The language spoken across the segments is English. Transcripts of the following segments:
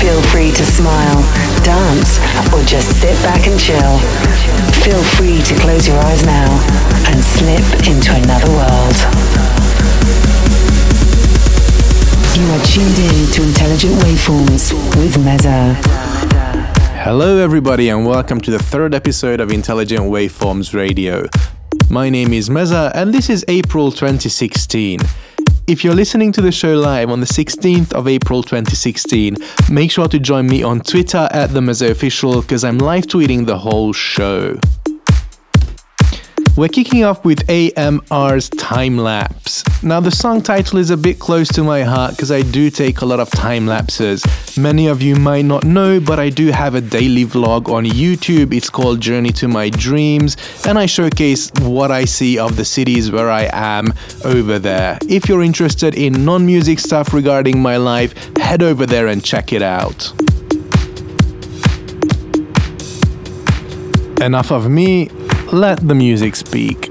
Feel free to smile, dance, or just sit back and chill. Feel free to close your eyes now and slip into another world. You are tuned in to Intelligent Waveforms with Meza. Hello, everybody, and welcome to the third episode of Intelligent Waveforms Radio. My name is Meza, and this is April 2016. If you're listening to the show live on the 16th of April 2016, make sure to join me on Twitter at the Meza Official because I'm live tweeting the whole show. We're kicking off with AMR's Time Lapse. Now, the song title is a bit close to my heart because I do take a lot of time lapses. Many of you might not know, but I do have a daily vlog on YouTube. It's called Journey to My Dreams, and I showcase what I see of the cities where I am over there. If you're interested in non music stuff regarding my life, head over there and check it out. Enough of me, let the music speak.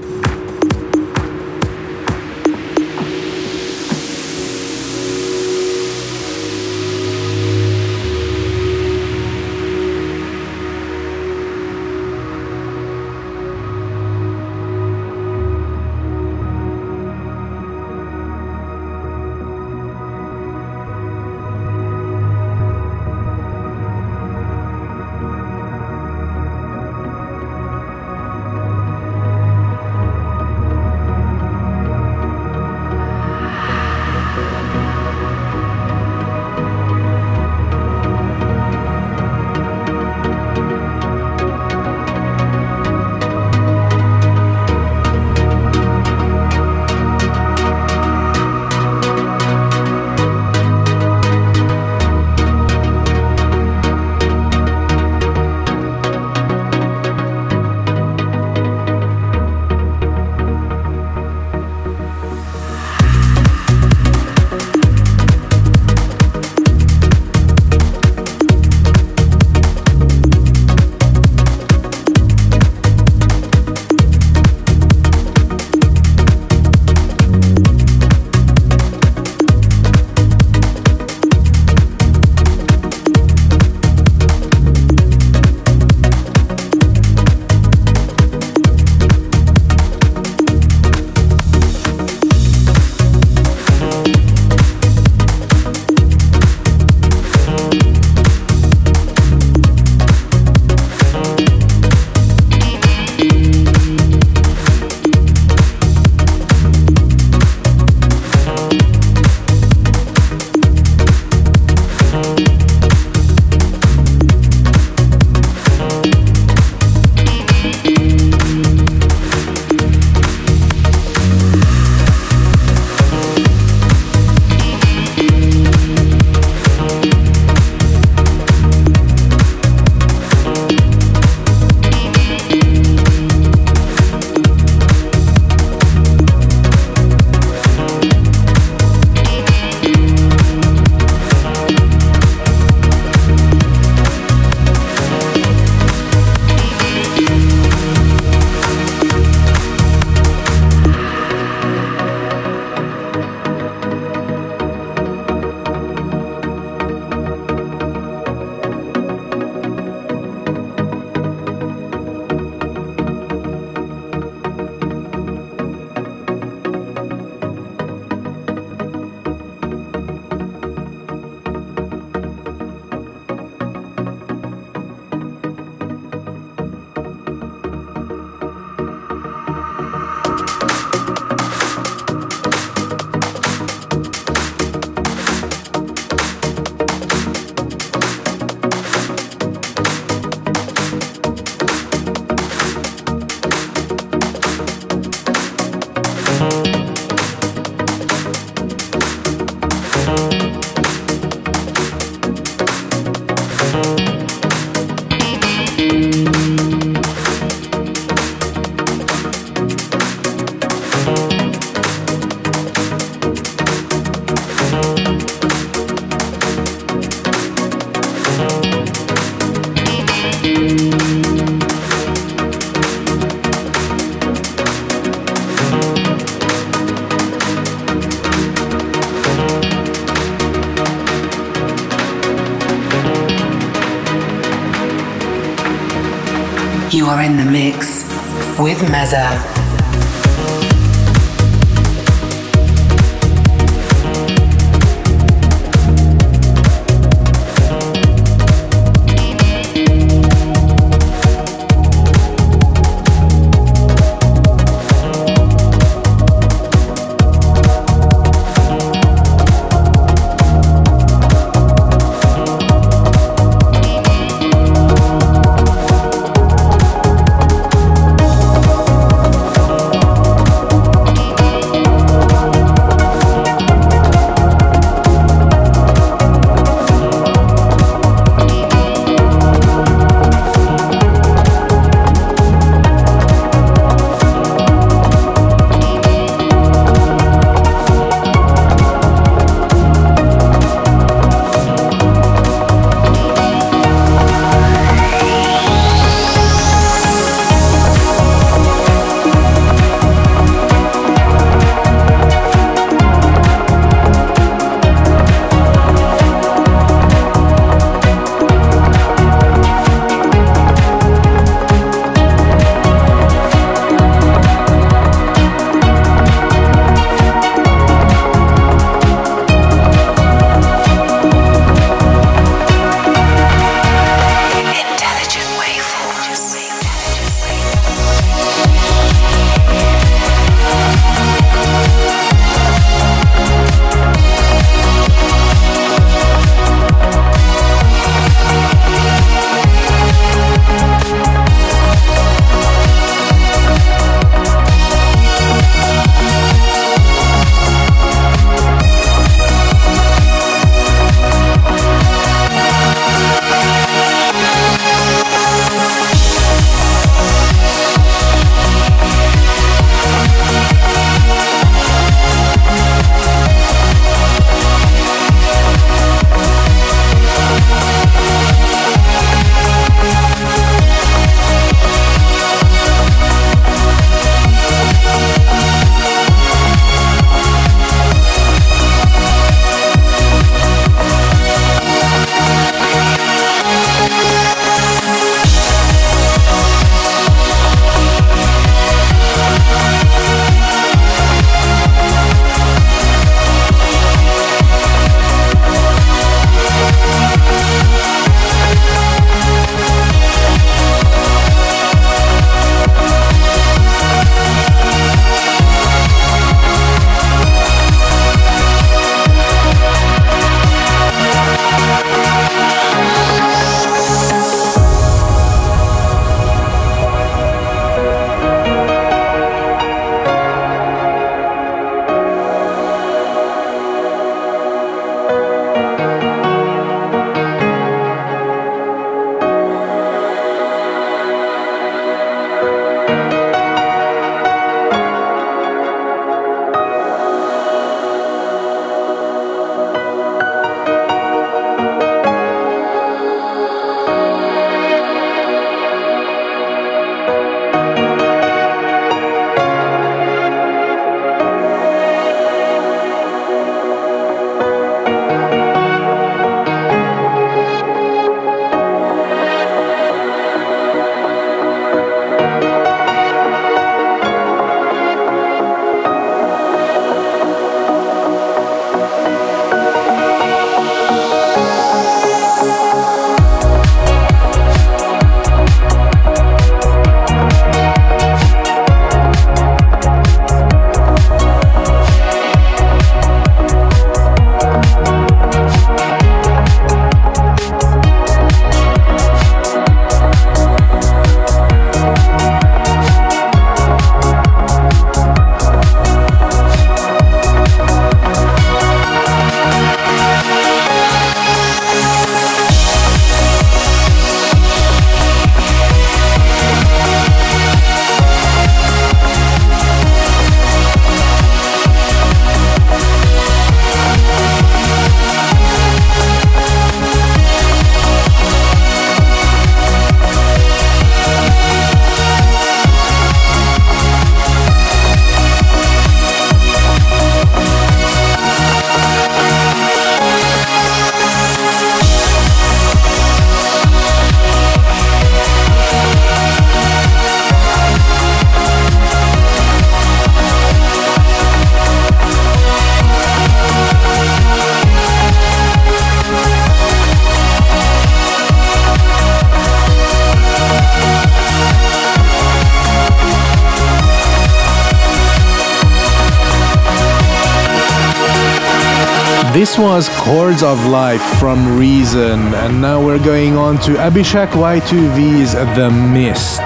Chords of Life from Reason, and now we're going on to Abhishek Y2V's The Mist.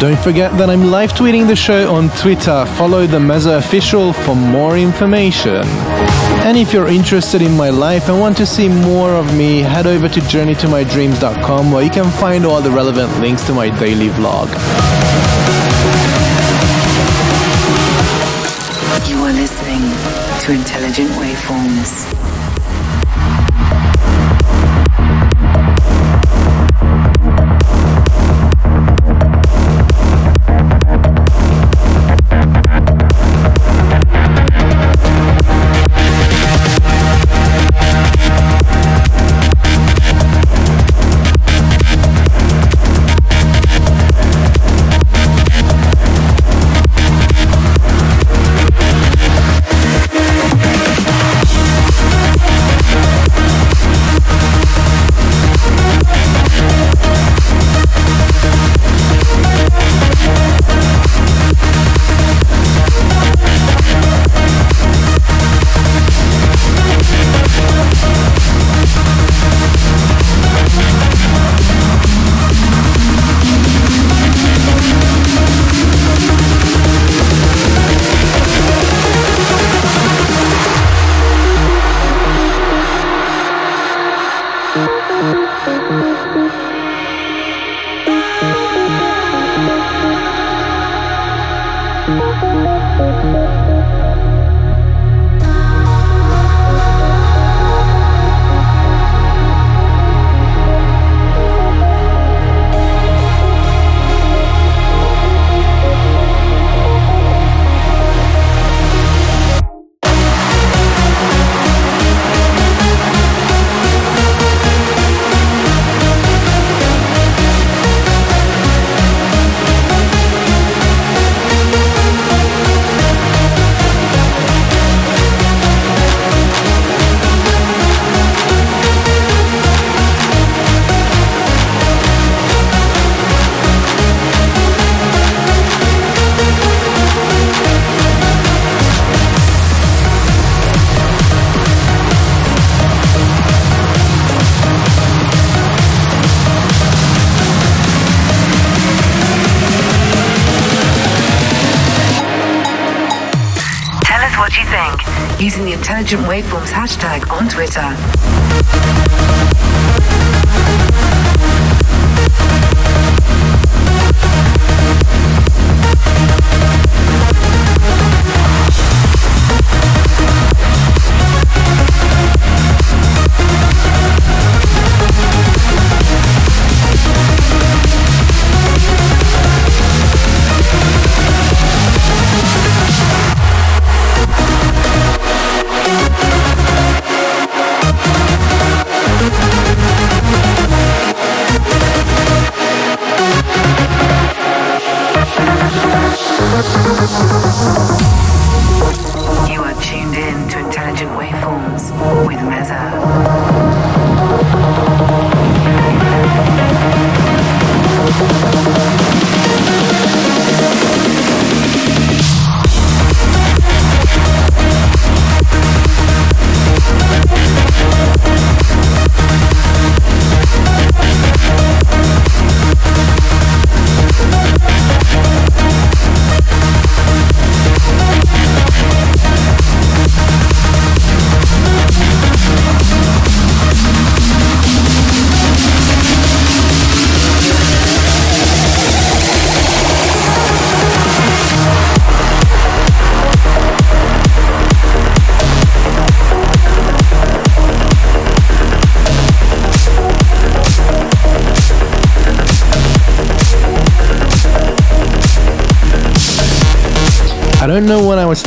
Don't forget that I'm live tweeting the show on Twitter. Follow the Meza official for more information. And if you're interested in my life and want to see more of me, head over to journeytomydreams.com where you can find all the relevant links to my daily vlog. To Intelligent Waveforms.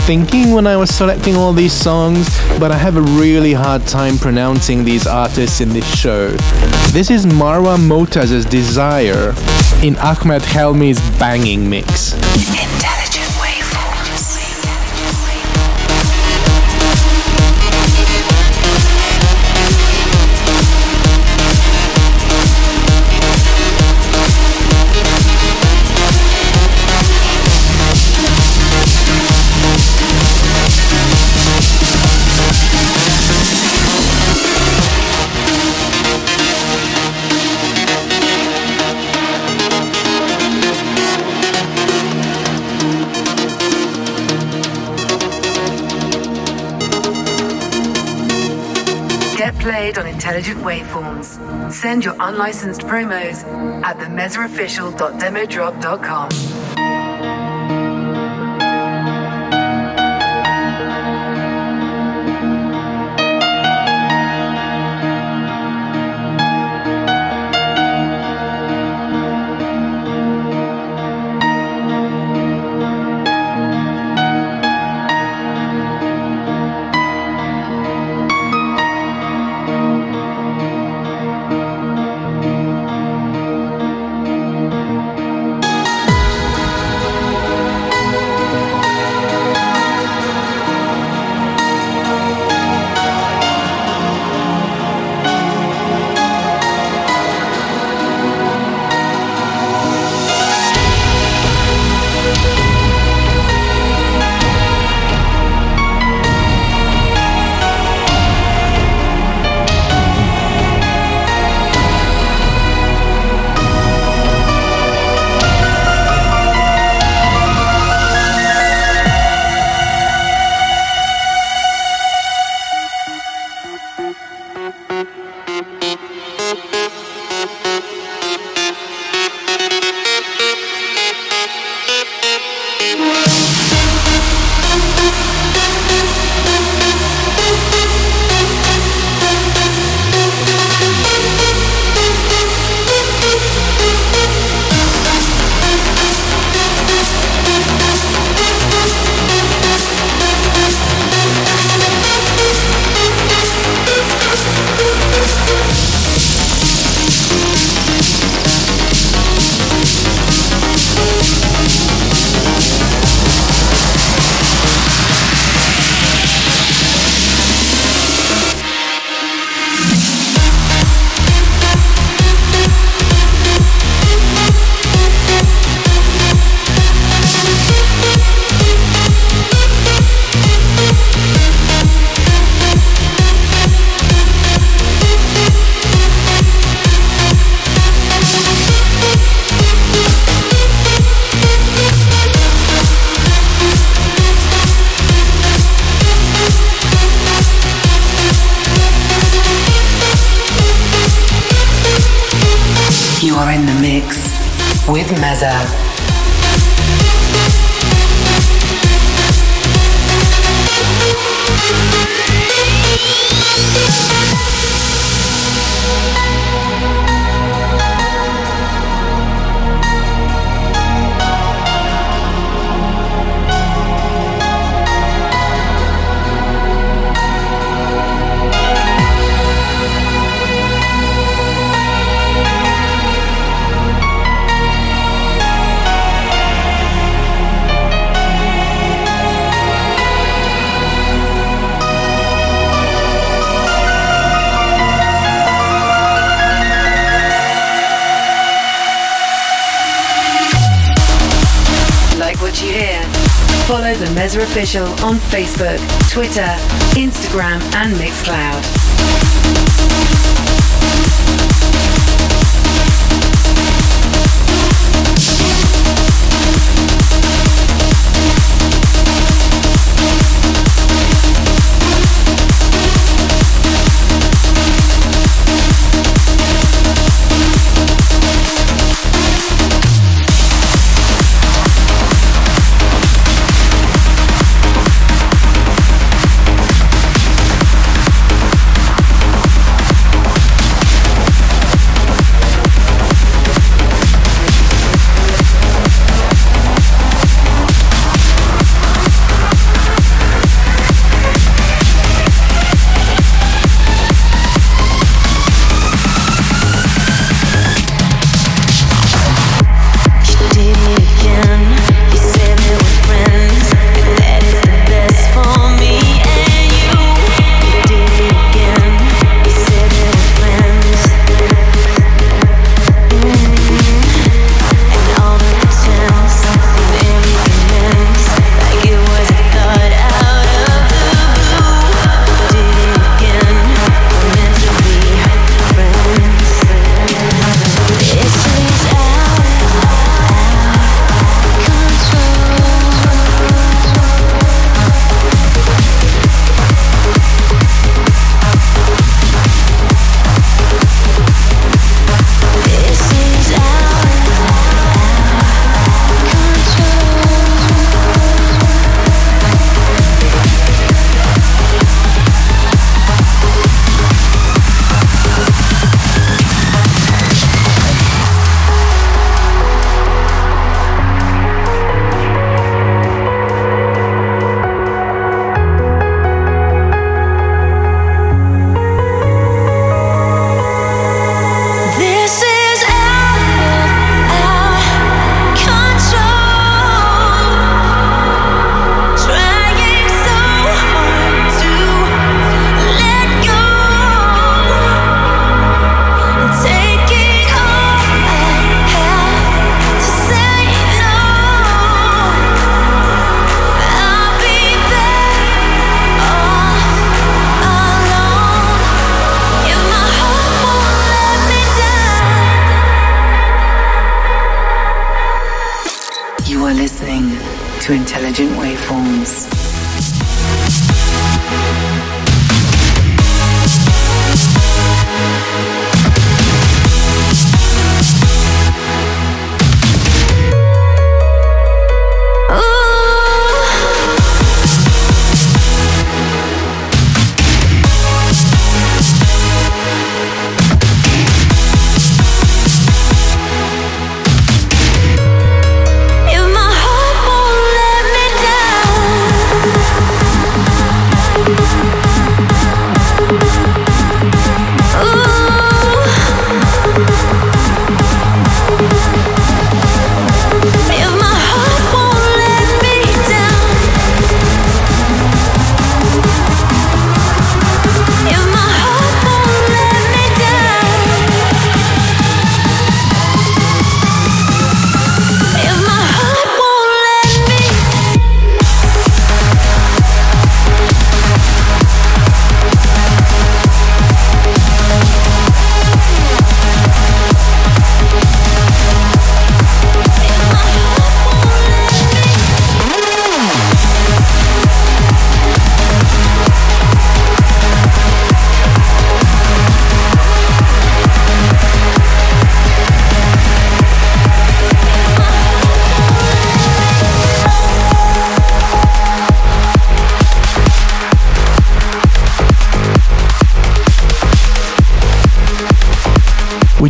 Thinking when I was selecting all these songs, but I have a really hard time pronouncing these artists in this show. This is Marwa Motaz's Desire in Ahmed Helmi's banging mix. Send your unlicensed promos at themezzaofficial.demodrop.com. Plaza. Official on Facebook, Twitter, Instagram, and Mixcloud. To intelligent waveforms.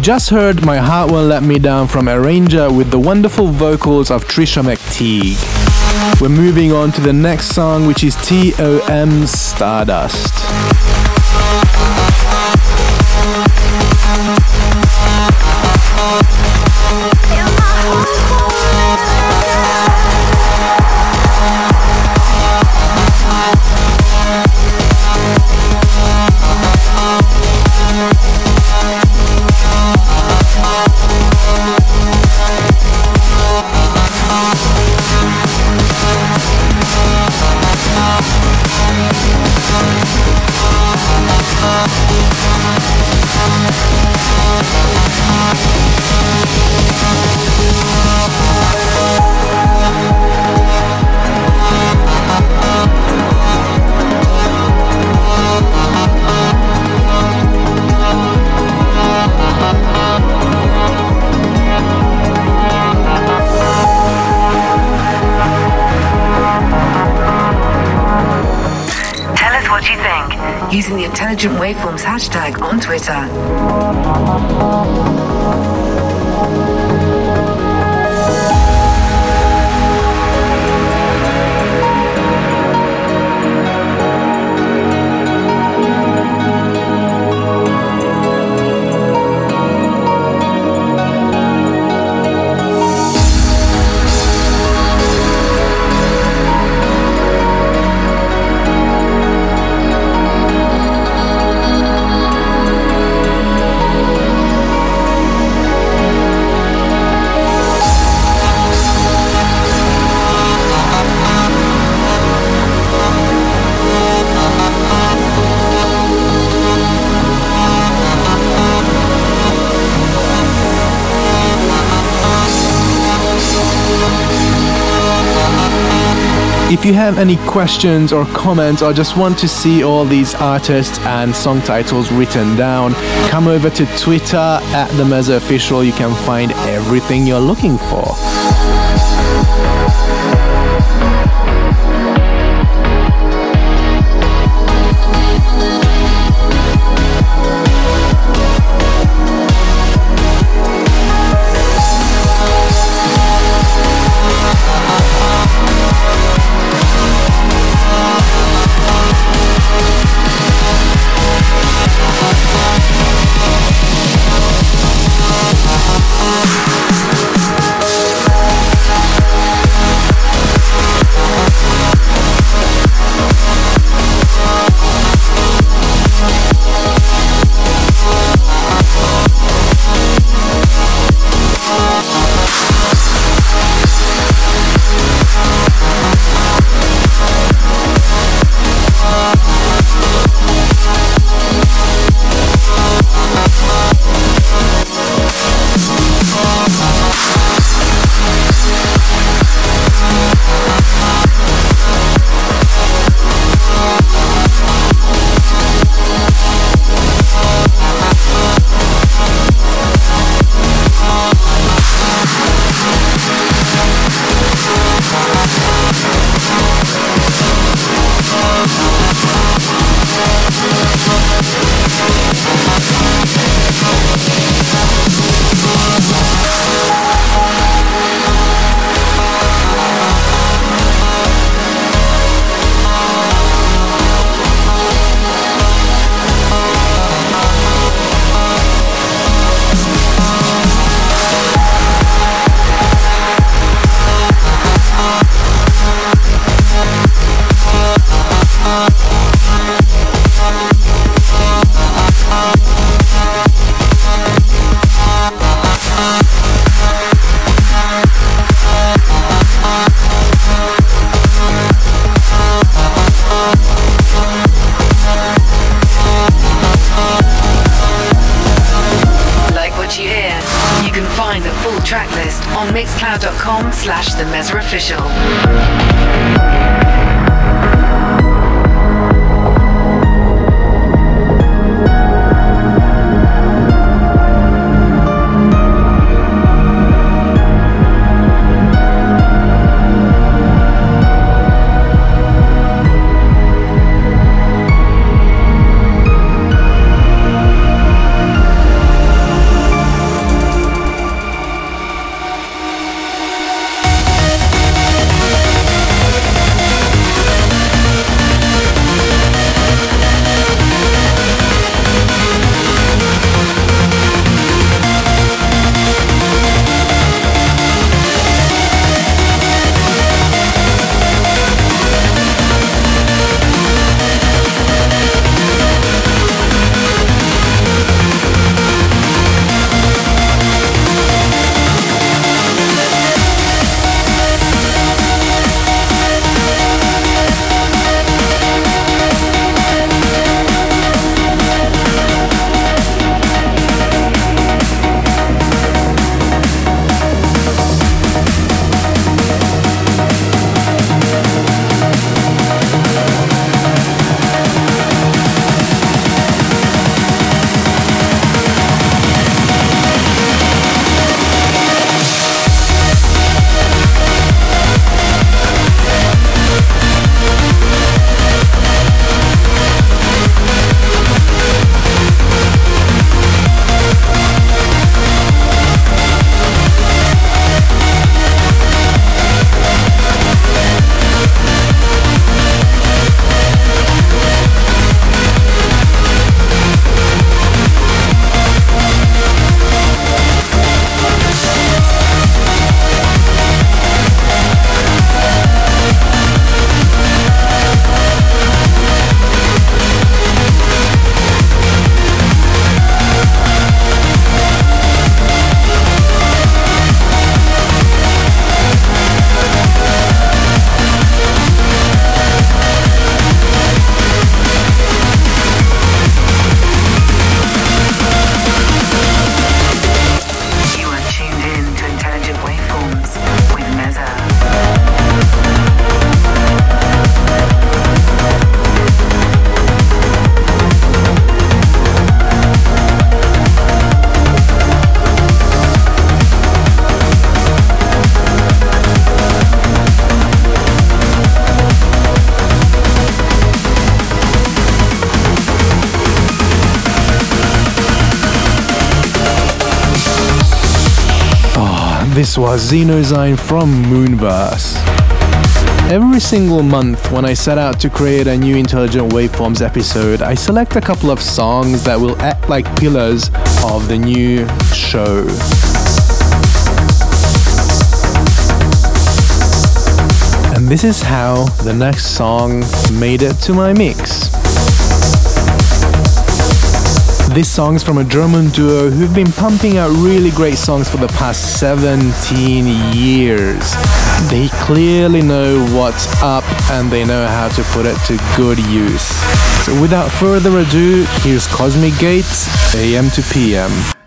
Just heard My Heart Won't Let Me Down from Arranger with the wonderful vocals of Tricia McTeague. We're moving on to the next song, which is TOM's Stardust. If you have any questions or comments or just want to see all these artists and song titles written down, come over to Twitter at the Meza Official. You can find everything you're looking for. Was Xenozyne from Moonverse. Every single month, when I set out to create a new Intelligent Waveforms episode, I select a couple of songs that will act like pillars of the new show. And this is how the next song made it to my mix. This song's from a German duo who've been pumping out really great songs for the past 17 years. They clearly know what's up and they know how to put it to good use. So without further ado, here's Cosmic Gates, AM to PM.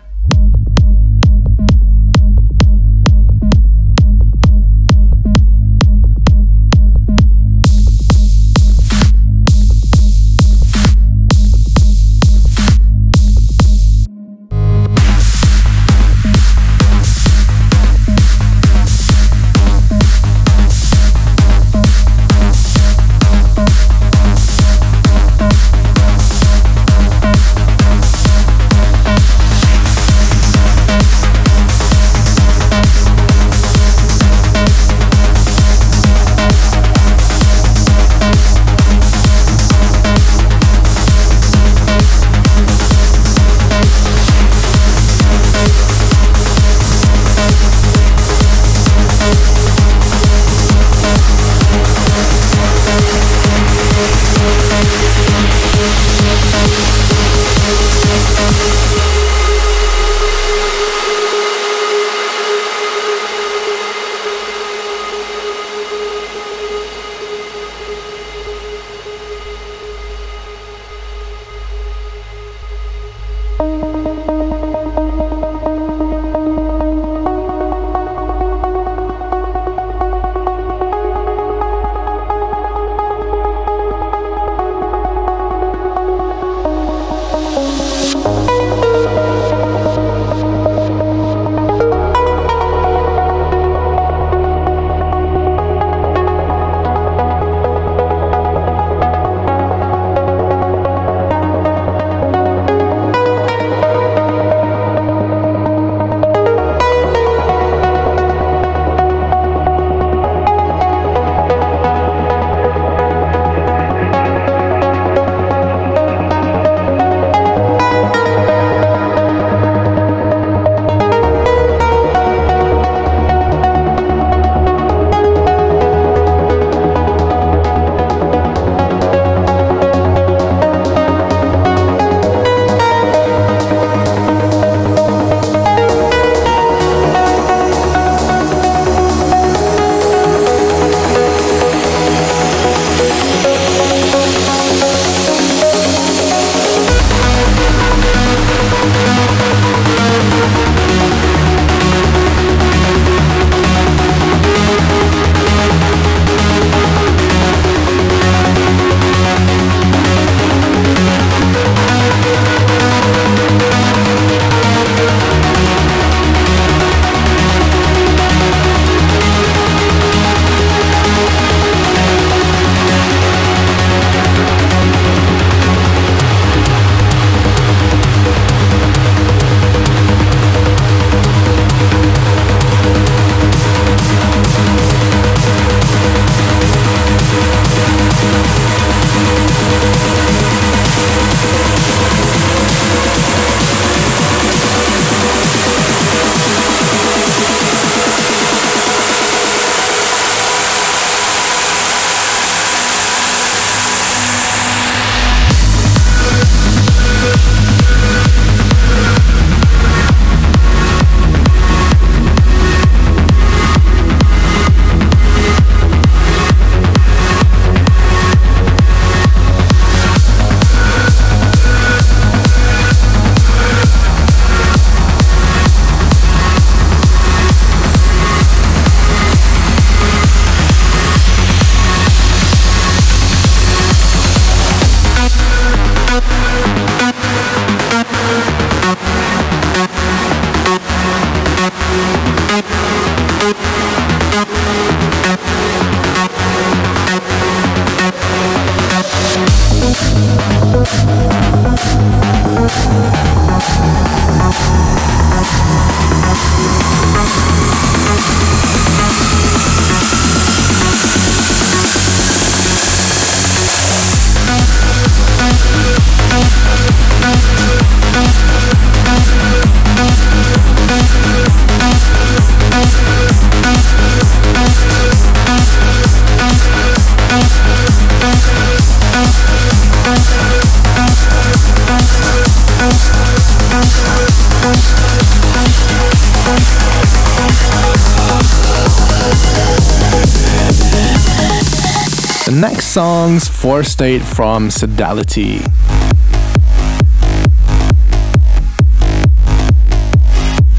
State from Sodality.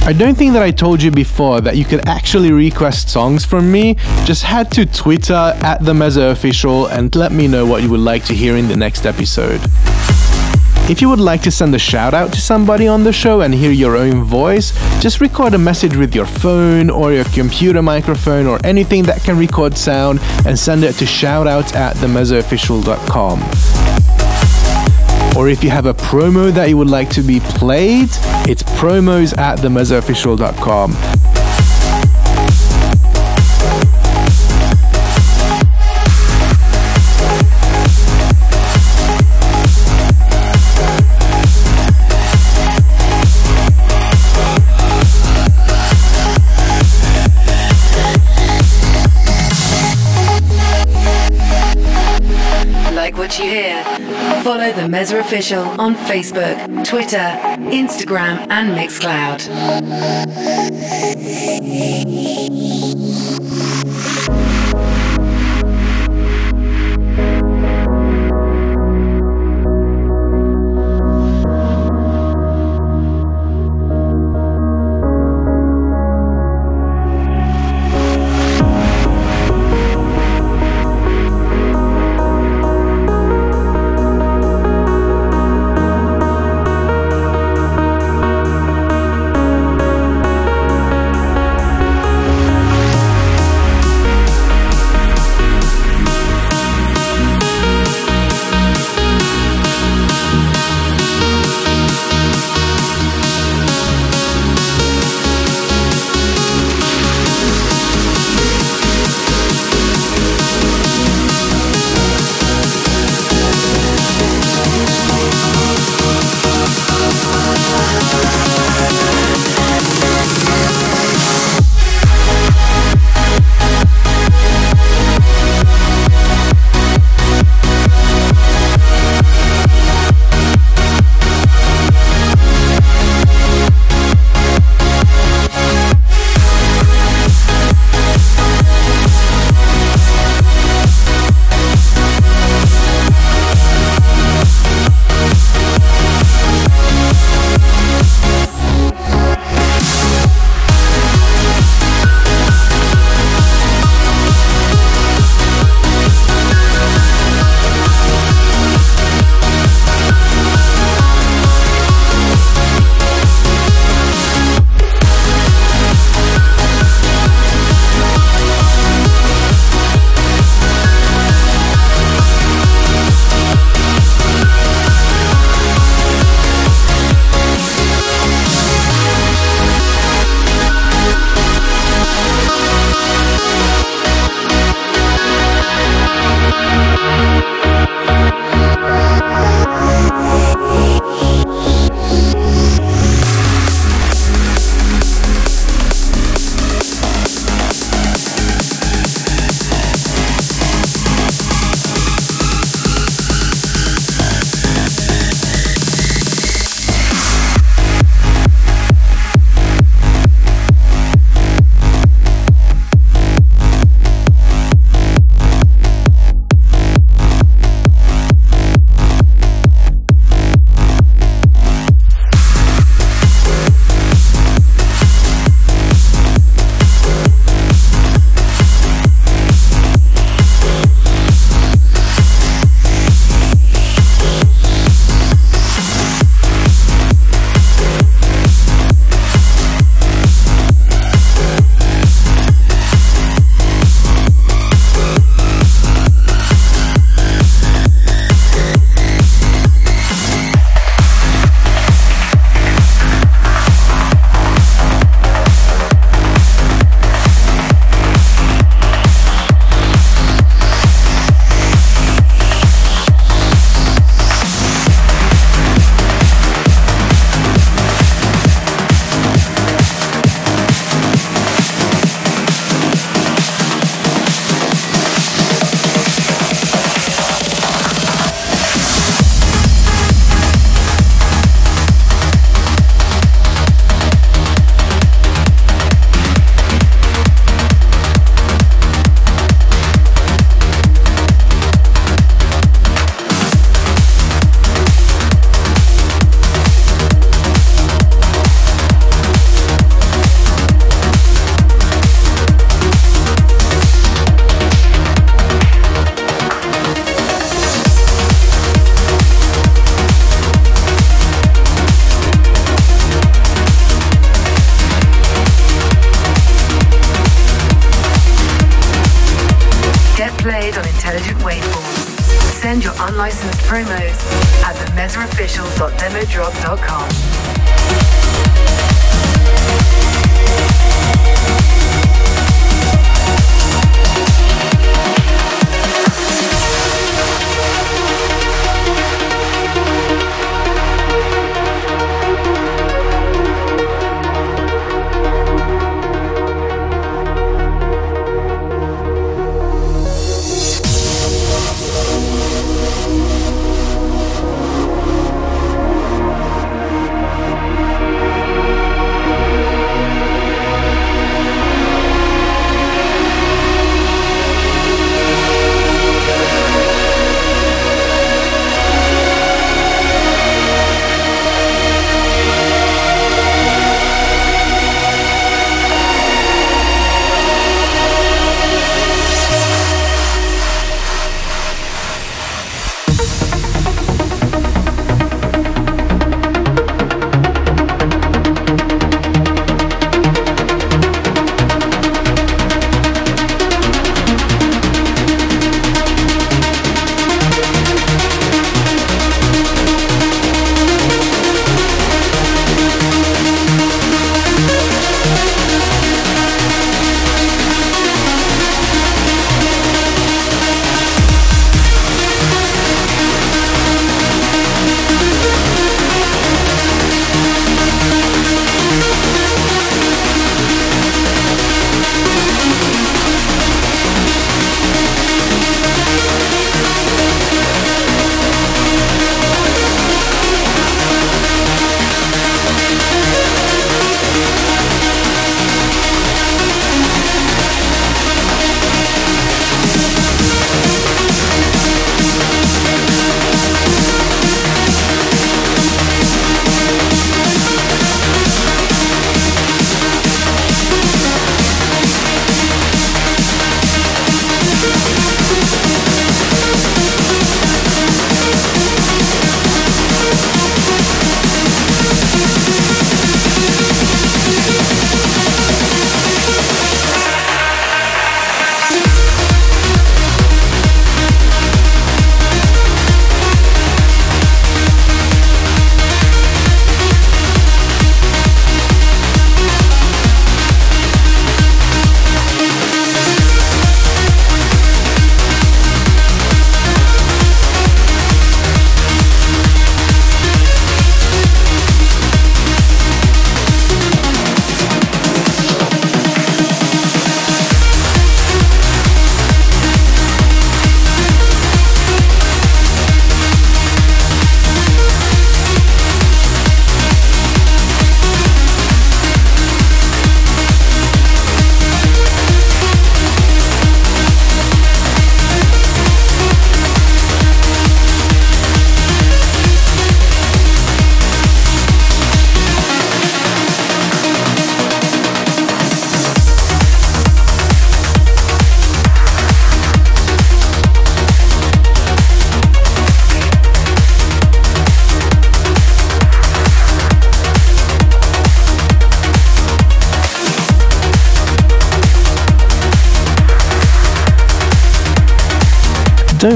I don't think that I told you before that you could actually request songs from me. Just head to Twitter at the Meza Official and let me know what you would like to hear in the next episode. If you would like to send a shout out to somebody on the show and hear your own voice, just record a message with your phone or your computer microphone or anything that can record sound and send it to shoutouts at themezaofficial.com. Or if you have a promo that you would like to be played, it's promos at themezaofficial.com. you hear. Follow the Meza Official on Facebook, Twitter, Instagram, and Mixcloud.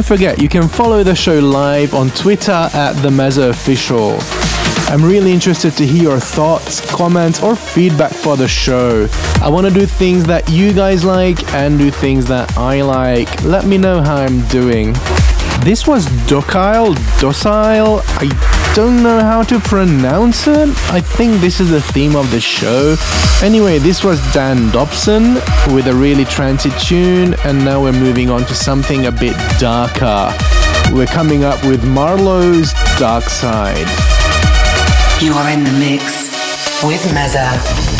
Forget, you can follow the show live on Twitter at the Meza Official. I'm really interested to hear your thoughts, comments, or feedback for the show. I want to do things that you guys like and do things that I like. Let me know how I'm doing. This was Docile, Docile. I don't know how to pronounce it. I think this is the theme of the show. Anyway, this was Dan Dobson with a really trancy tune, and now we're moving on to something a bit darker. We're coming up with Marlo's Dark Side. You are in the mix with Meza.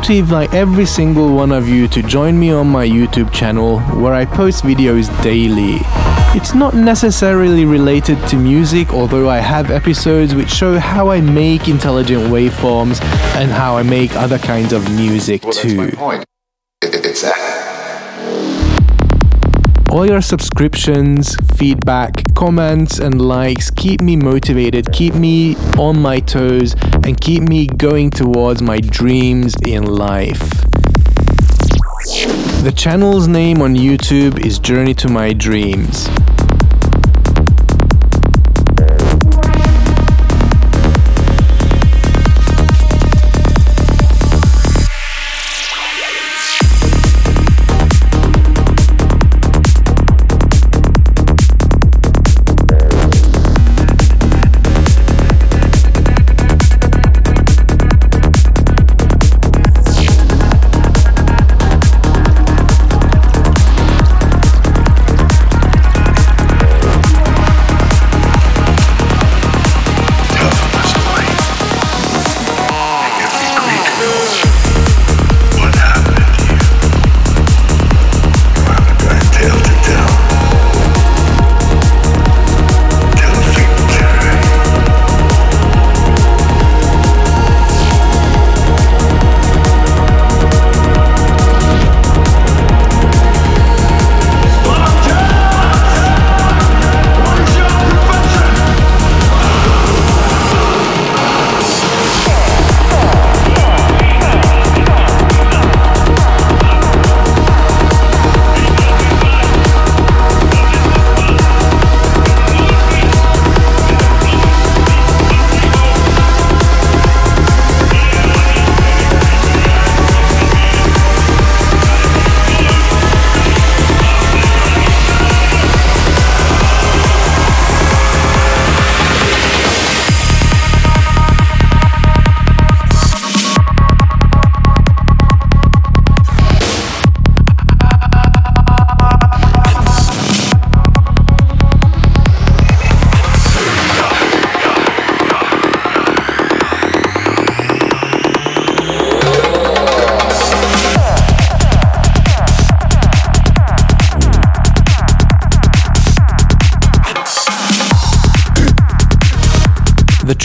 Like to invite every single one of you to join me on my YouTube channel where I post videos daily. It's not necessarily related to music, although I have episodes which show how I make intelligent waveforms and how I make other kinds of music well, too. All your subscriptions, feedback, comments, and likes keep me motivated, keep me on my toes, and keep me going towards my dreams in life. The channel's name on YouTube is Journey to My Dreams.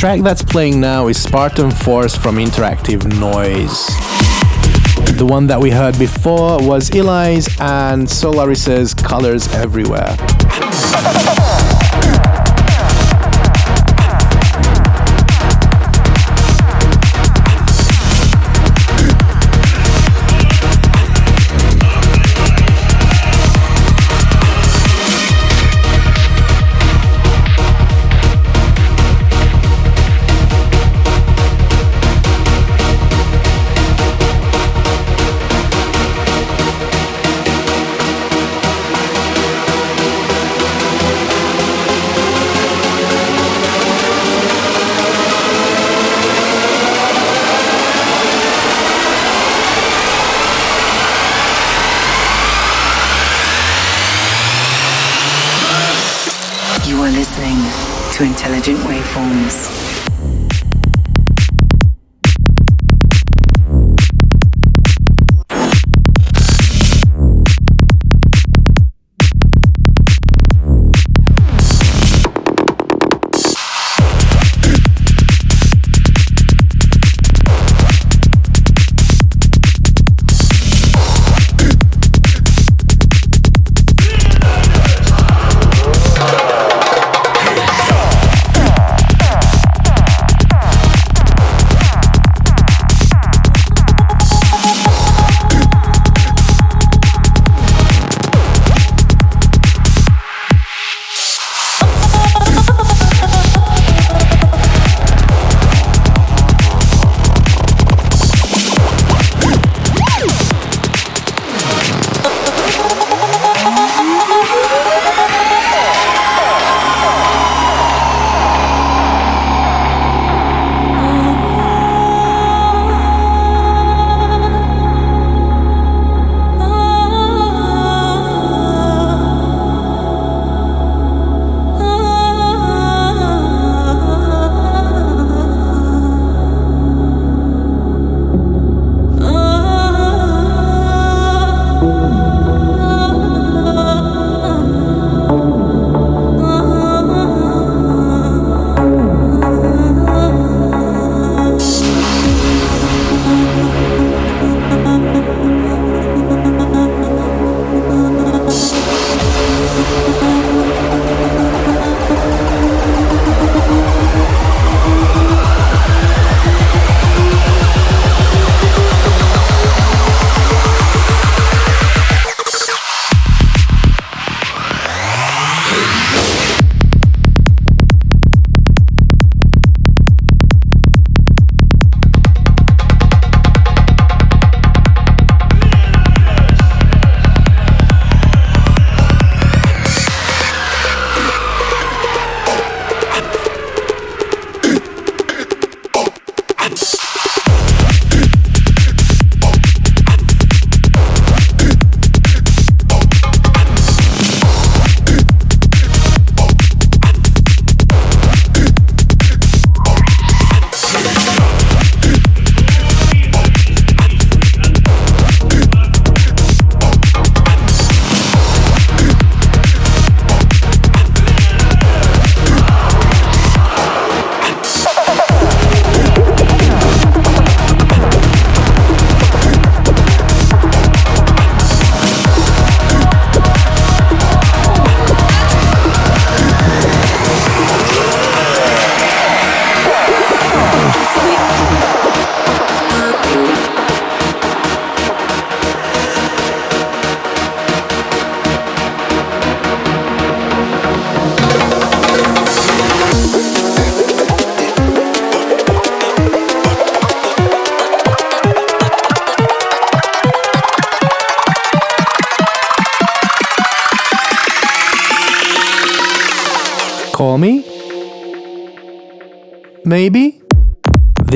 Track that's playing now is Spartan Force from Interactive Noise. The one that we heard before was Eli's and Solaris's Colors Everywhere.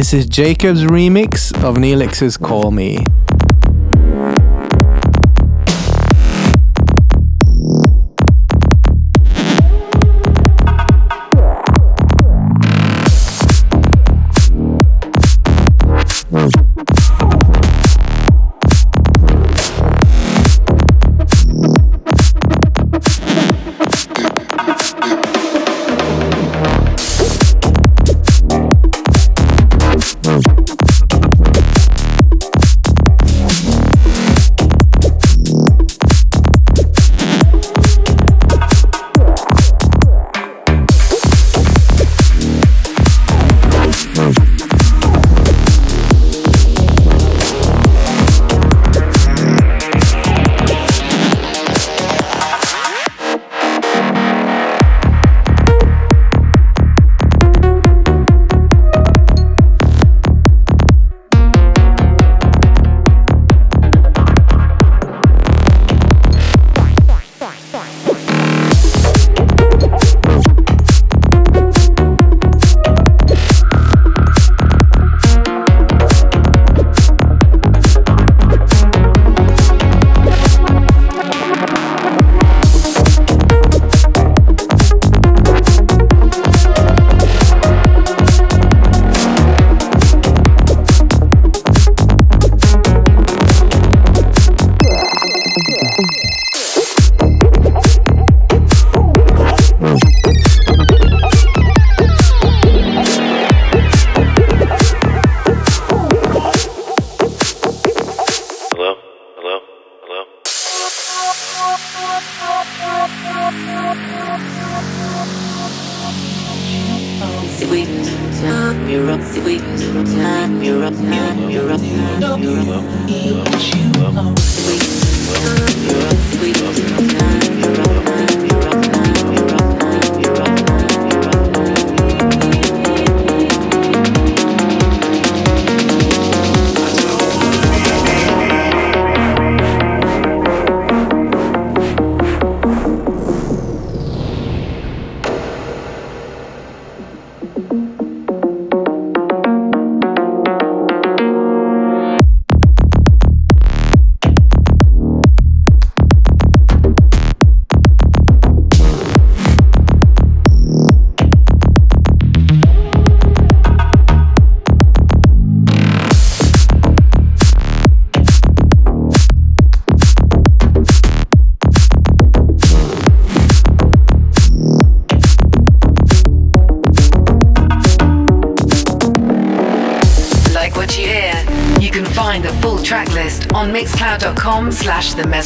This is Jacob's remix of Neelix's Call Me. Slash the Meza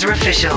Official.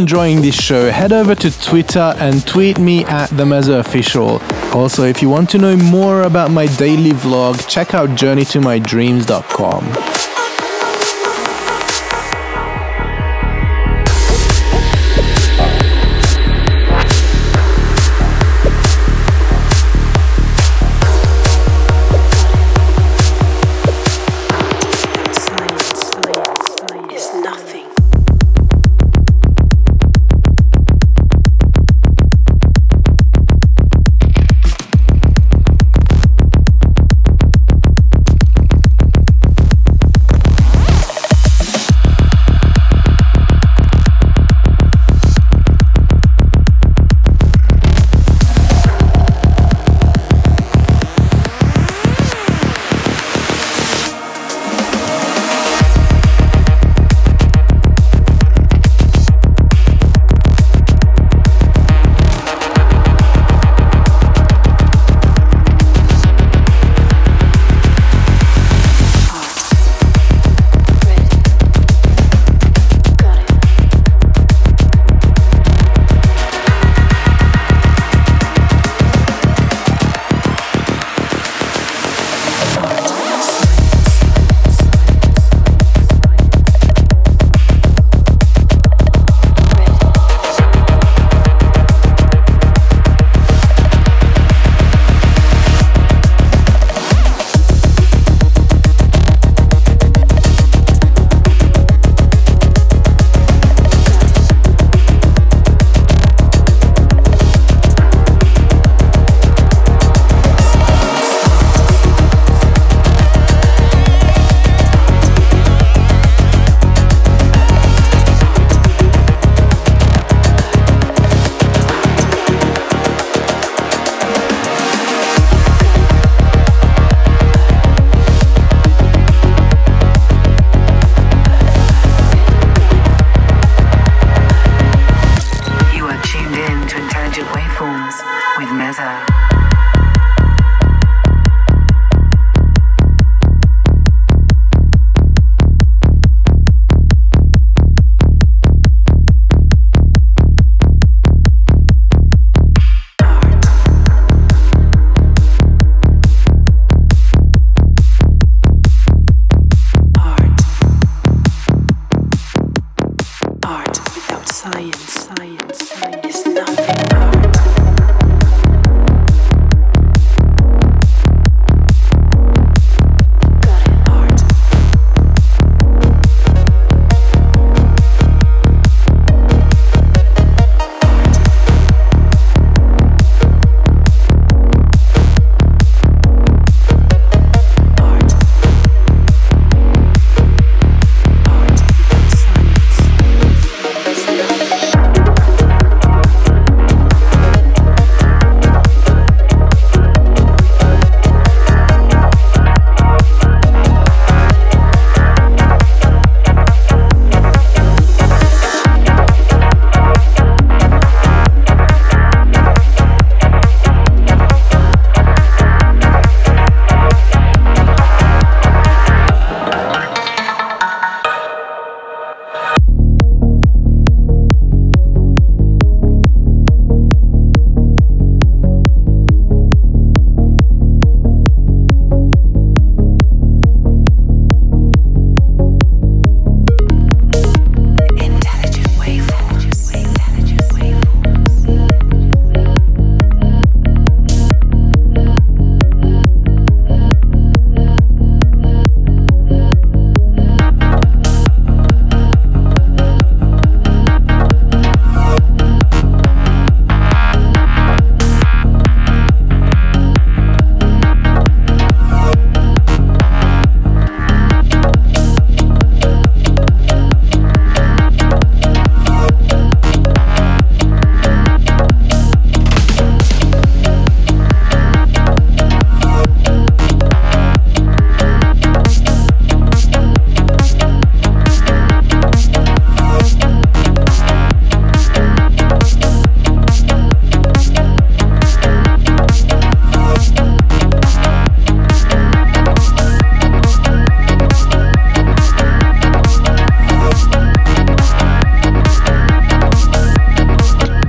Enjoying this show, head over to Twitter and tweet me at the Meza Official. Also, if you want to know more about my daily vlog, check out journeytomydreams.com.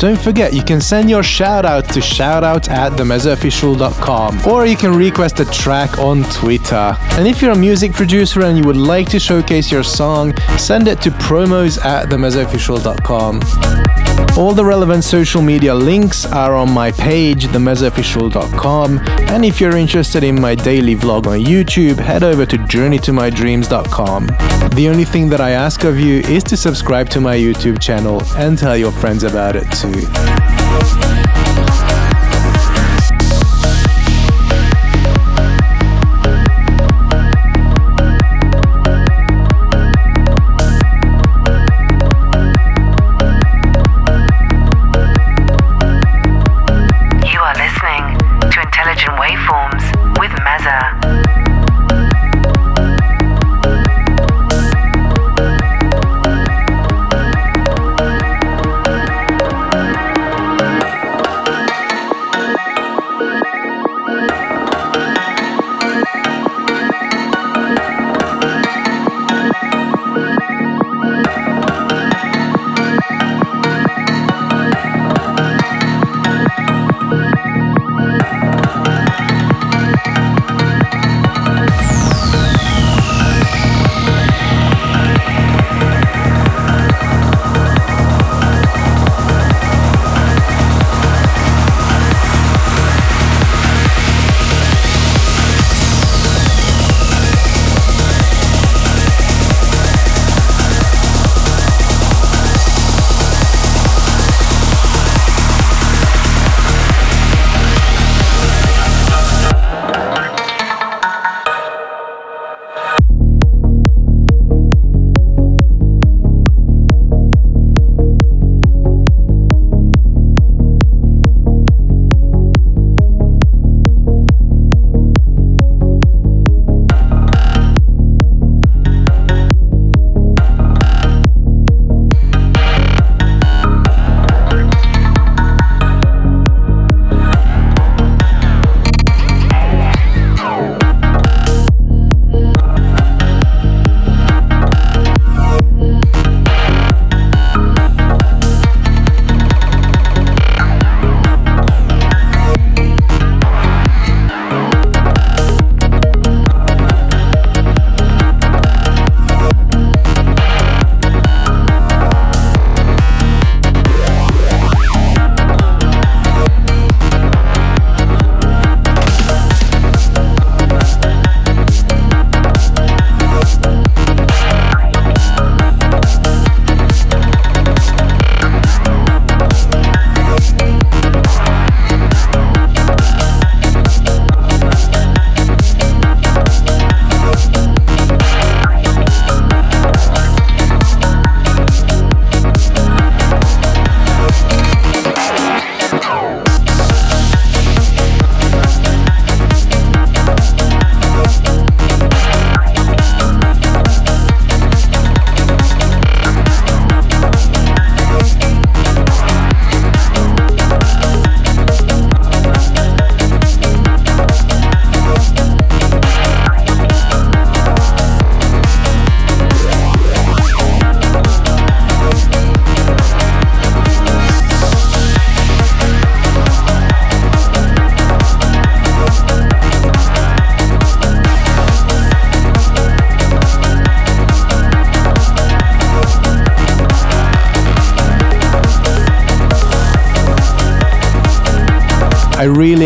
Don't forget, you can send your shout out to shoutout at or you can request a track on Twitter. And if you're a music producer and you would like to showcase your song, send it to promos at themezzaofficial.com. All the relevant social media links are on my page, themezzaofficial.com. And if you're interested in my daily vlog on YouTube, head over to journeytomydreams.com. The only thing that I ask of you is to subscribe to my YouTube channel and tell your friends about it too.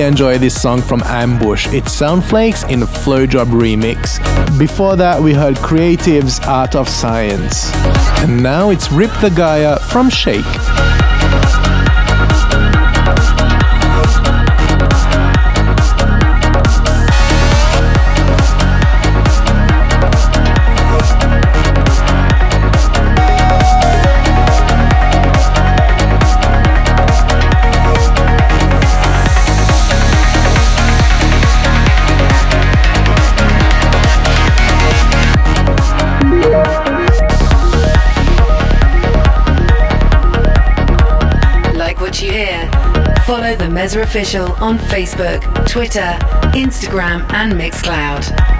Enjoy this song from Ambush. It's Soundflakes in Flowjob remix. Before that, we heard Creative's Art of Science. And now it's Rip the Gaia from Shake. Official on Facebook, Twitter, Instagram, and Mixcloud.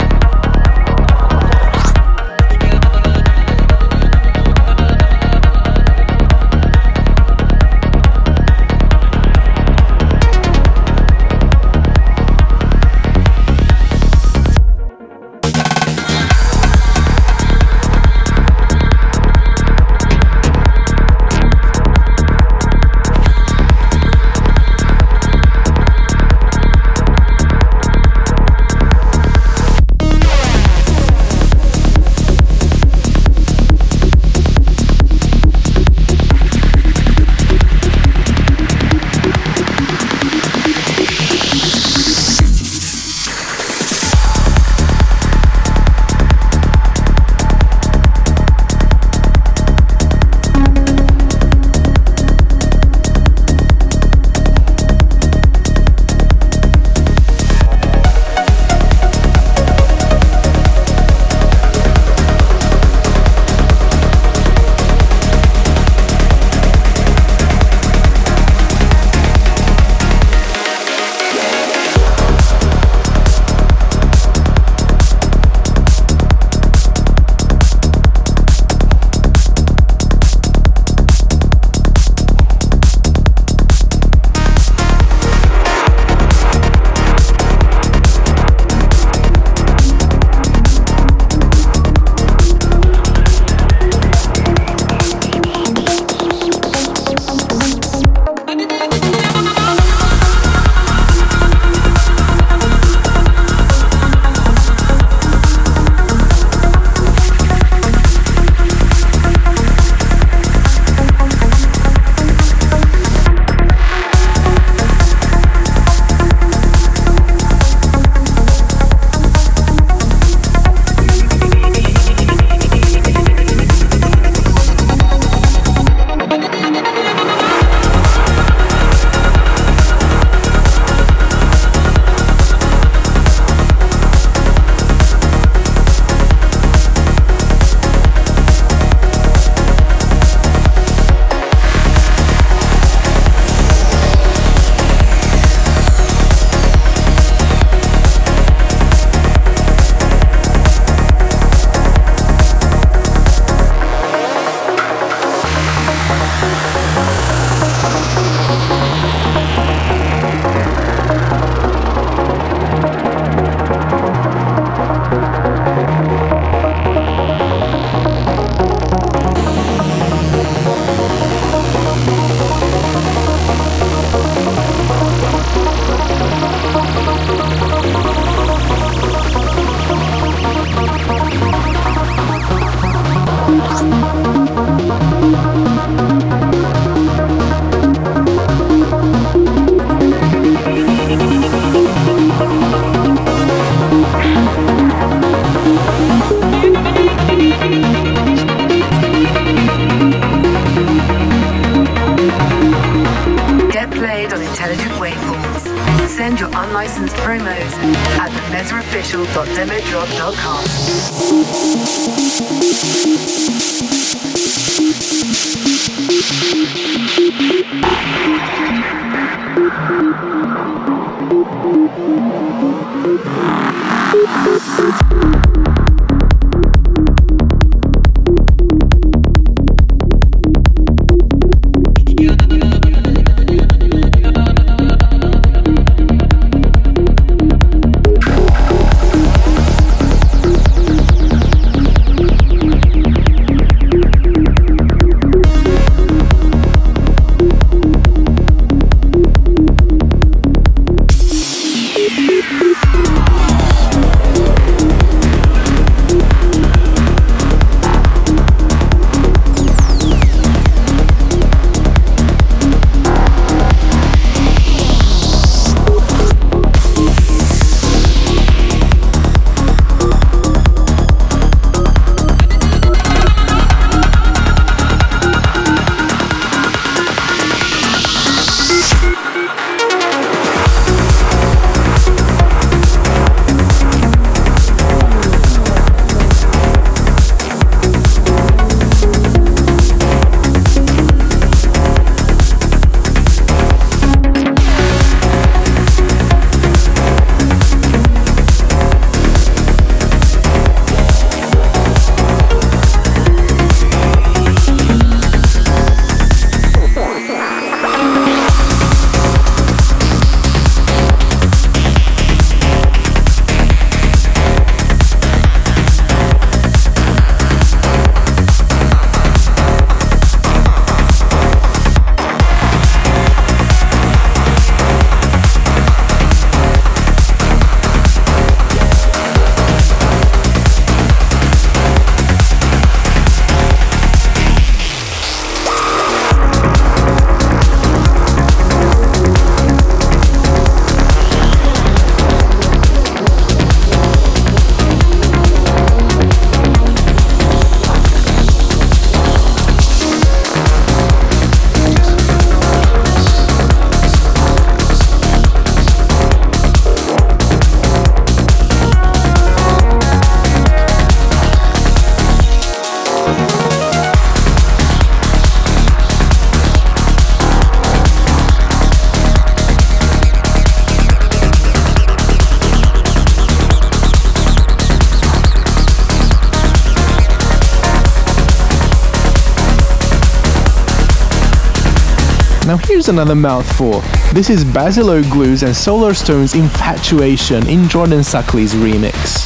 Here's another mouthful. This is Basil O'Glue's and Solarstone's Infatuation in Jordan Suckley's remix.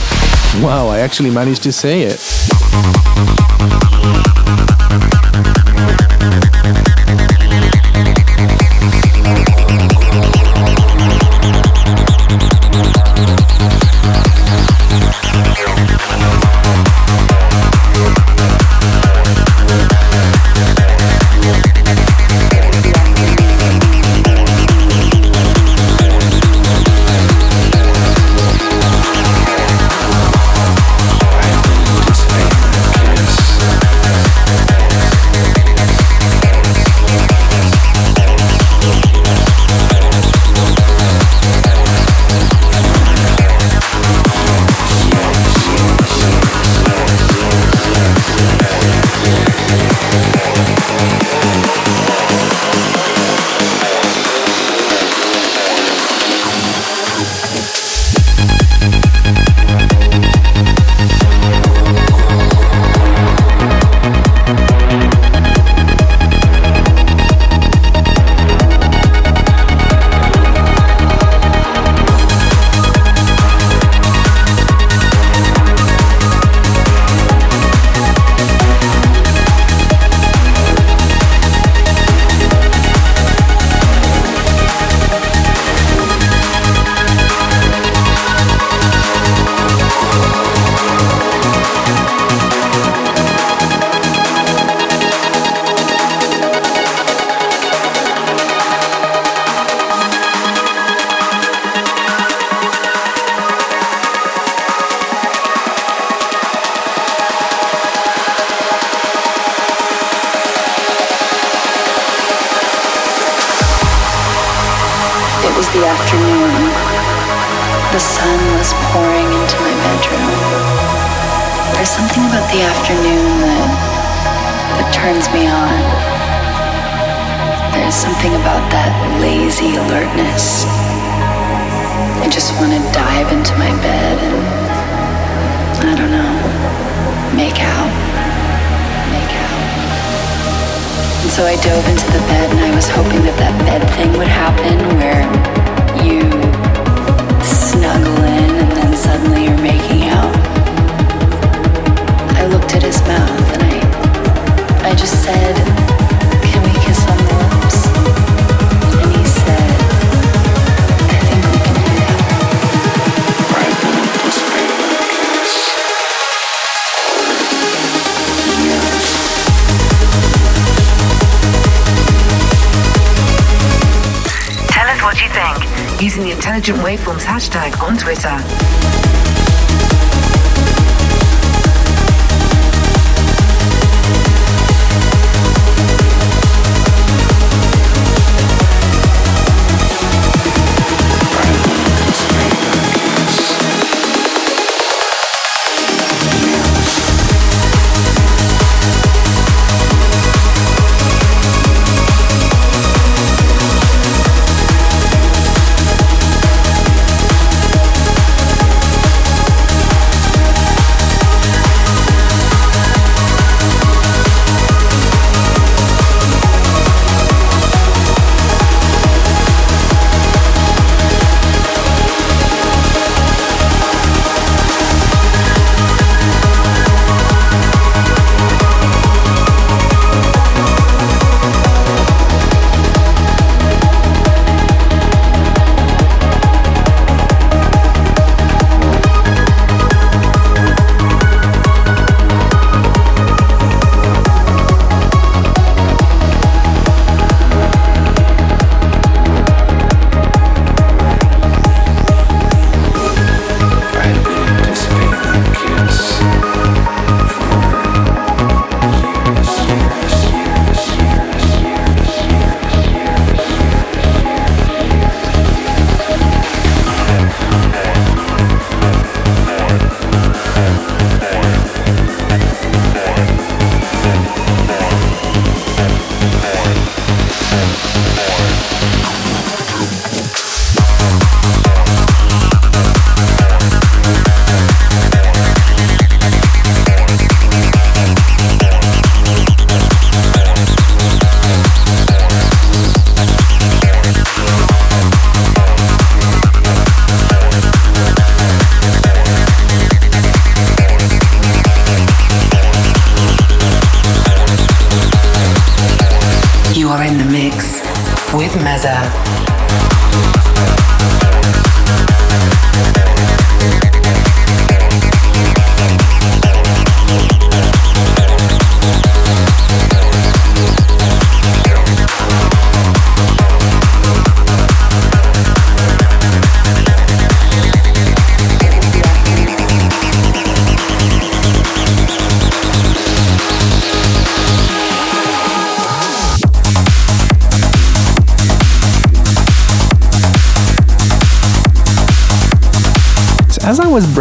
Wow, I actually managed to say it.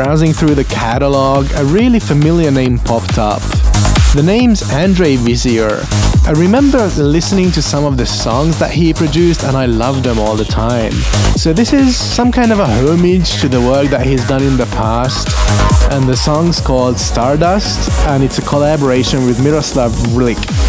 browsing through the catalogue, a really familiar name popped up. The name's Andre Vizier. I remember listening to some of the songs that he produced and I loved them all the time. So this is some kind of a homage to the work that he's done in the past. And the song's called Stardust and it's a collaboration with Miroslav Vrlik.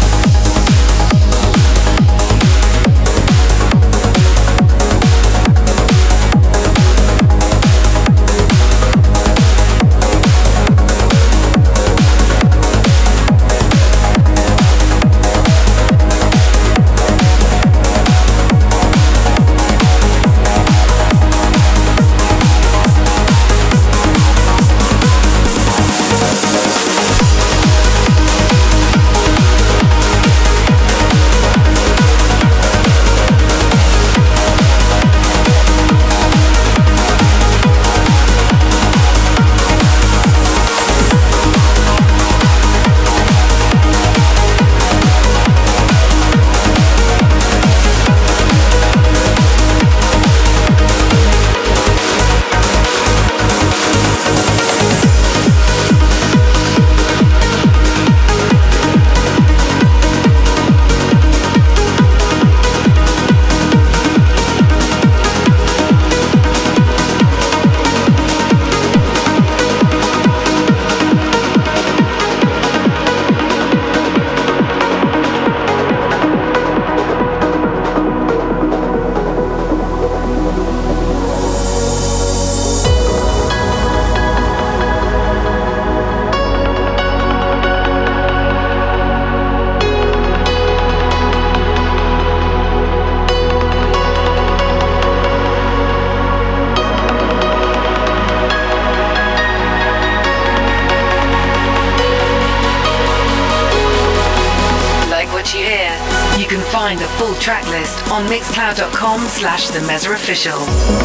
The Meza Official.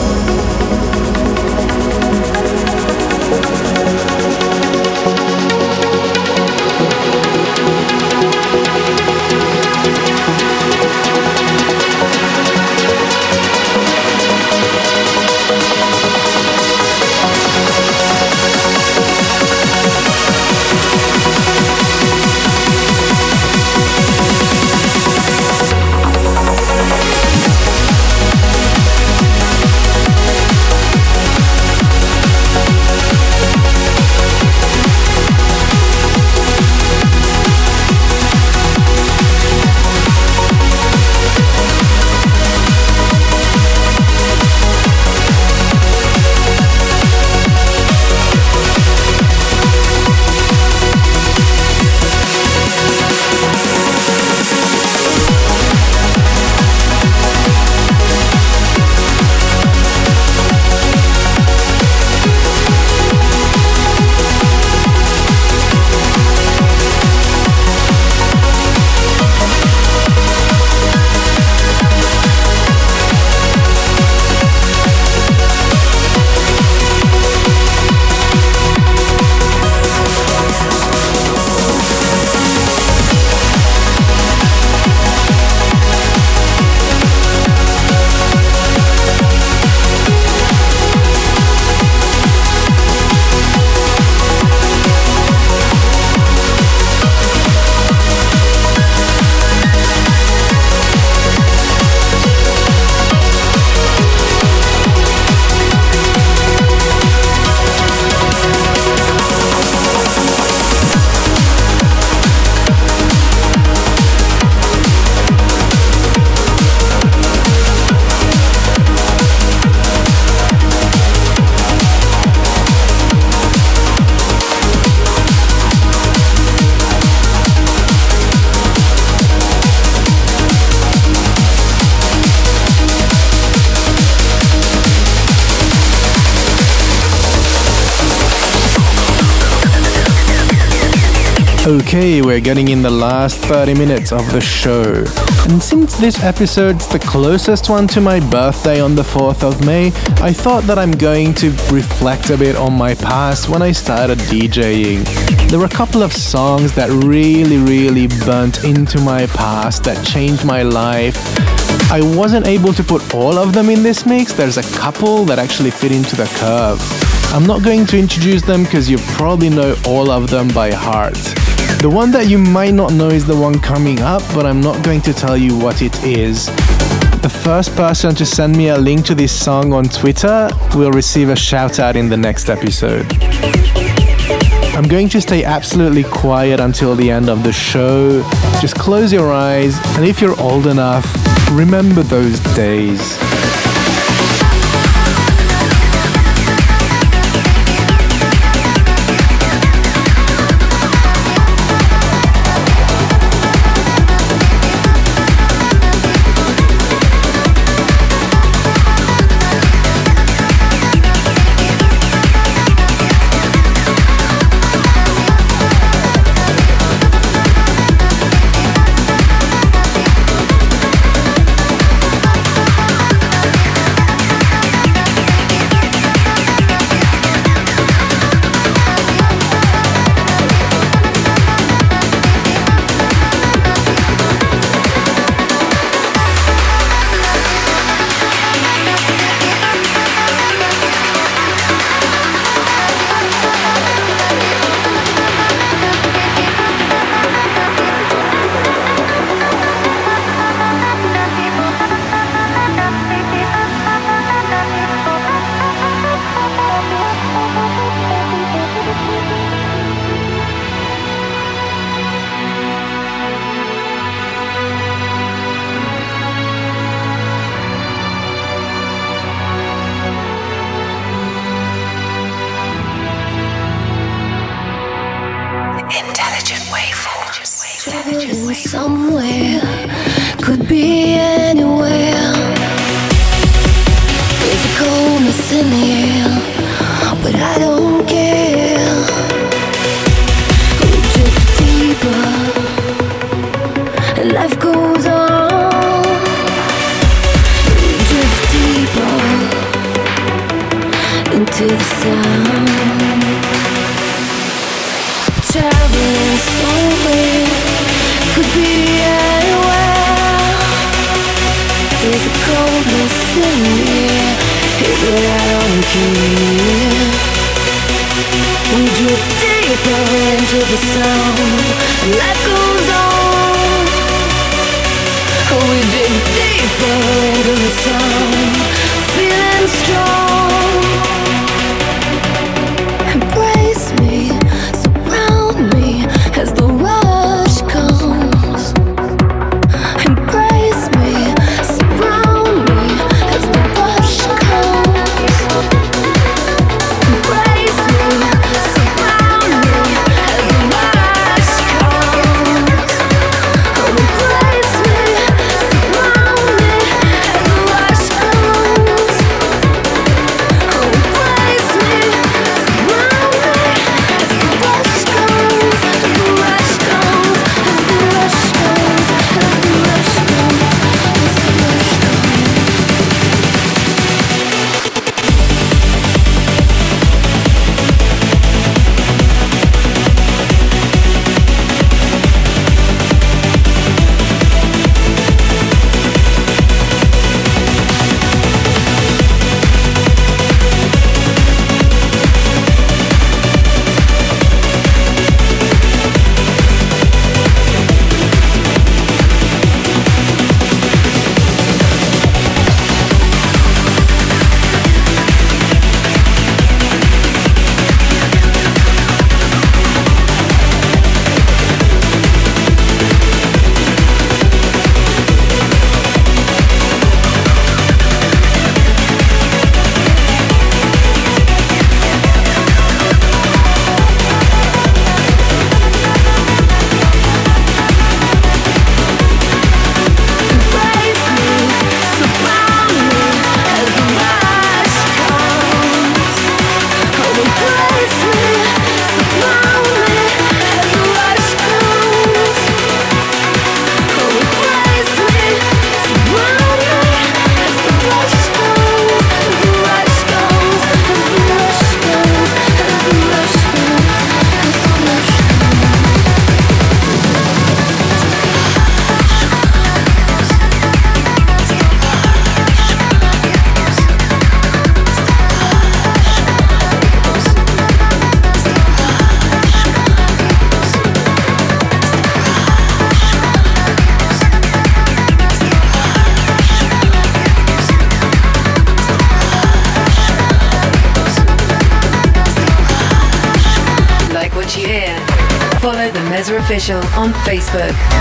Okay, we're getting in the last 30 minutes of the show. And since this episode's the closest one to my birthday on the 4th of May, I thought that I'm going to reflect a bit on my past when I started DJing. There were a couple of songs that really, really burnt into my past that changed my life. I wasn't able to put all of them in this mix, there's a couple that actually fit into the curve. I'm not going to introduce them because you probably know all of them by heart. The one that you might not know is the one coming up, but I'm not going to tell you what it is. The first person to send me a link to this song on Twitter will receive a shout out in the next episode. I'm going to stay absolutely quiet until the end of the show. Just close your eyes, and if you're old enough, remember those days.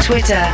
Twitter,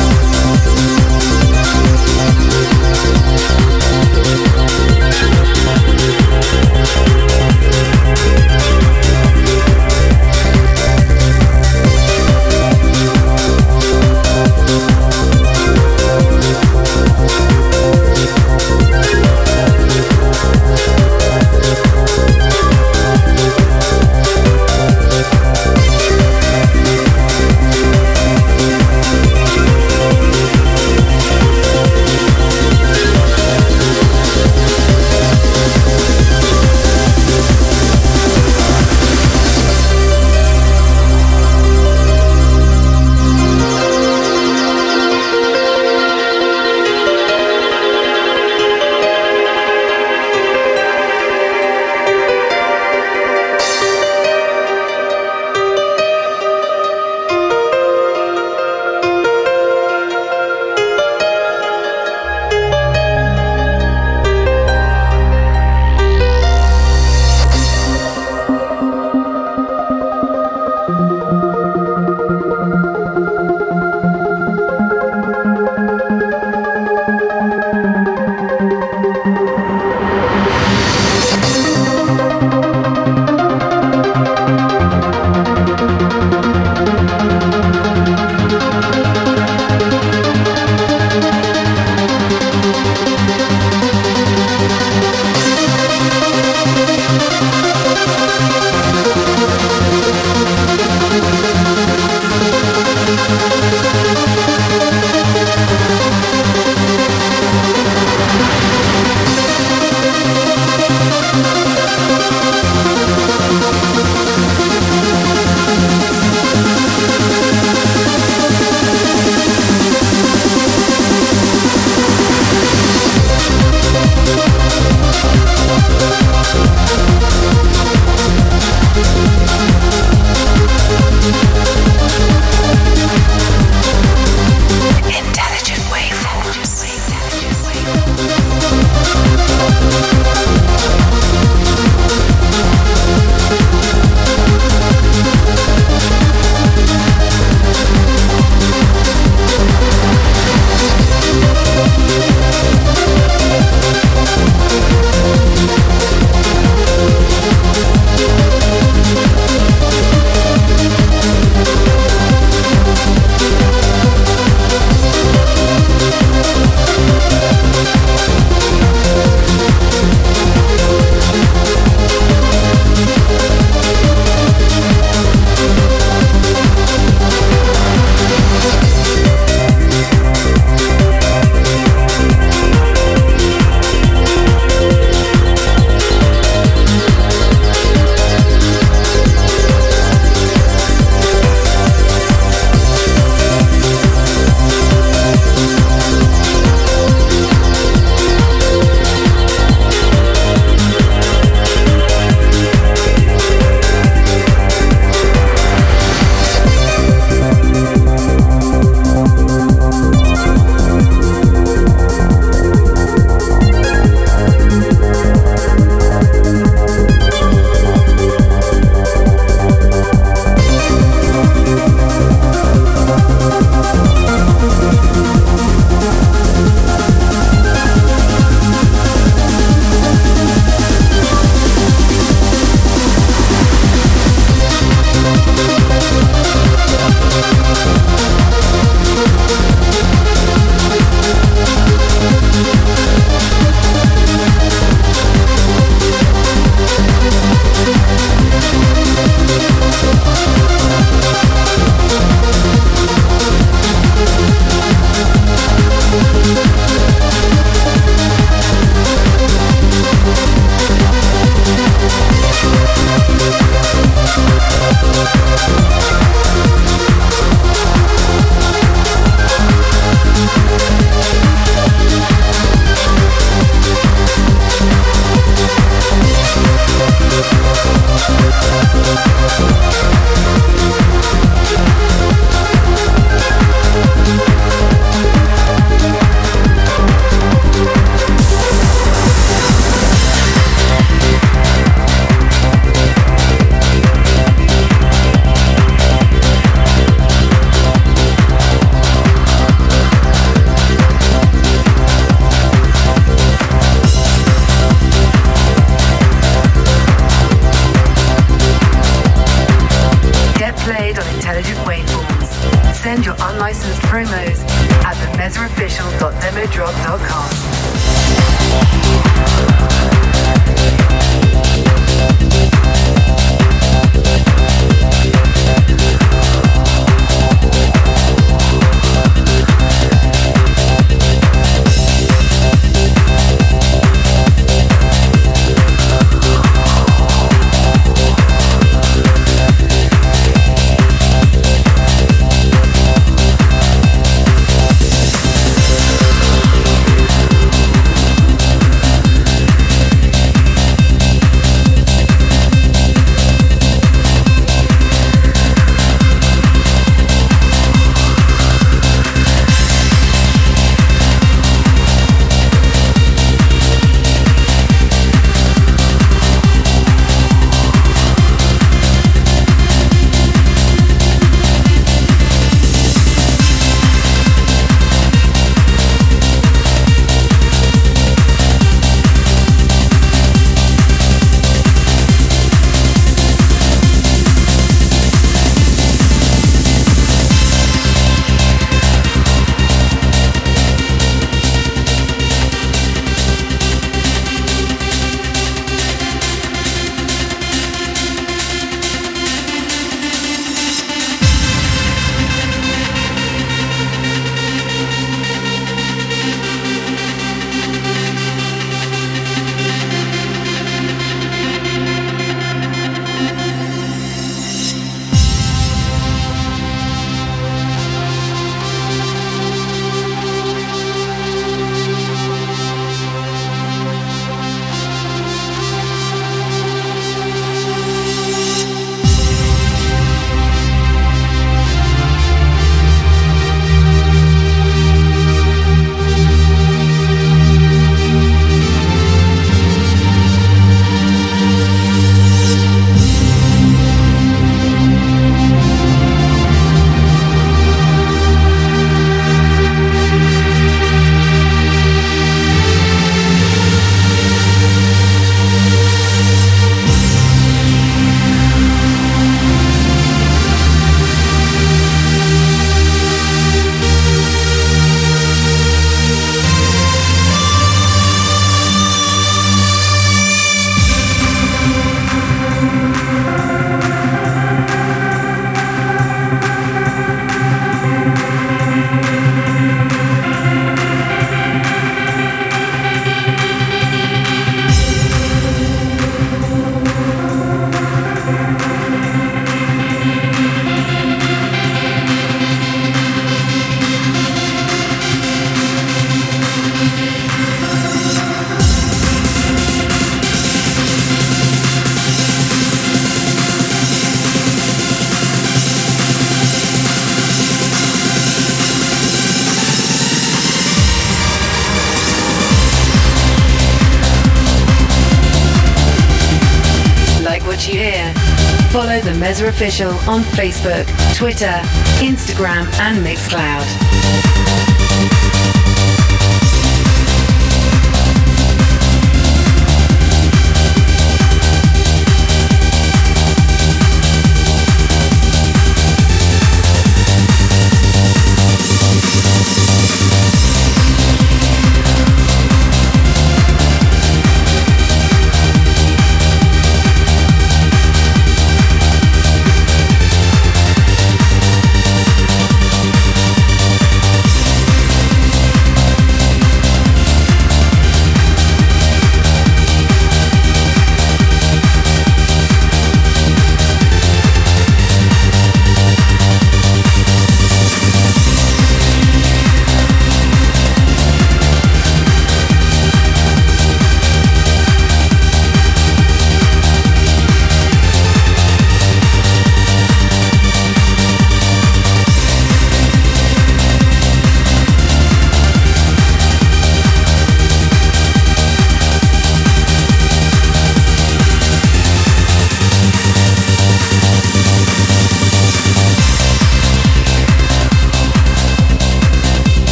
Official on Facebook, Twitter, Instagram, and Mixcloud.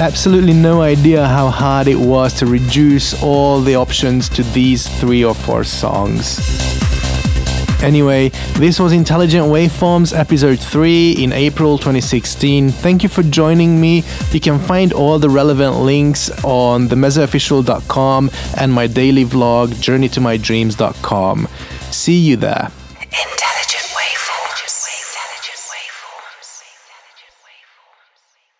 Absolutely no idea how hard it was to reduce all the options to these three or four songs. Anyway, this was Intelligent Waveforms episode 3 in April 2016. Thank you for joining me. You can find all the relevant links on themezaofficial.com and my daily vlog, journeytomydreams.com. See you there.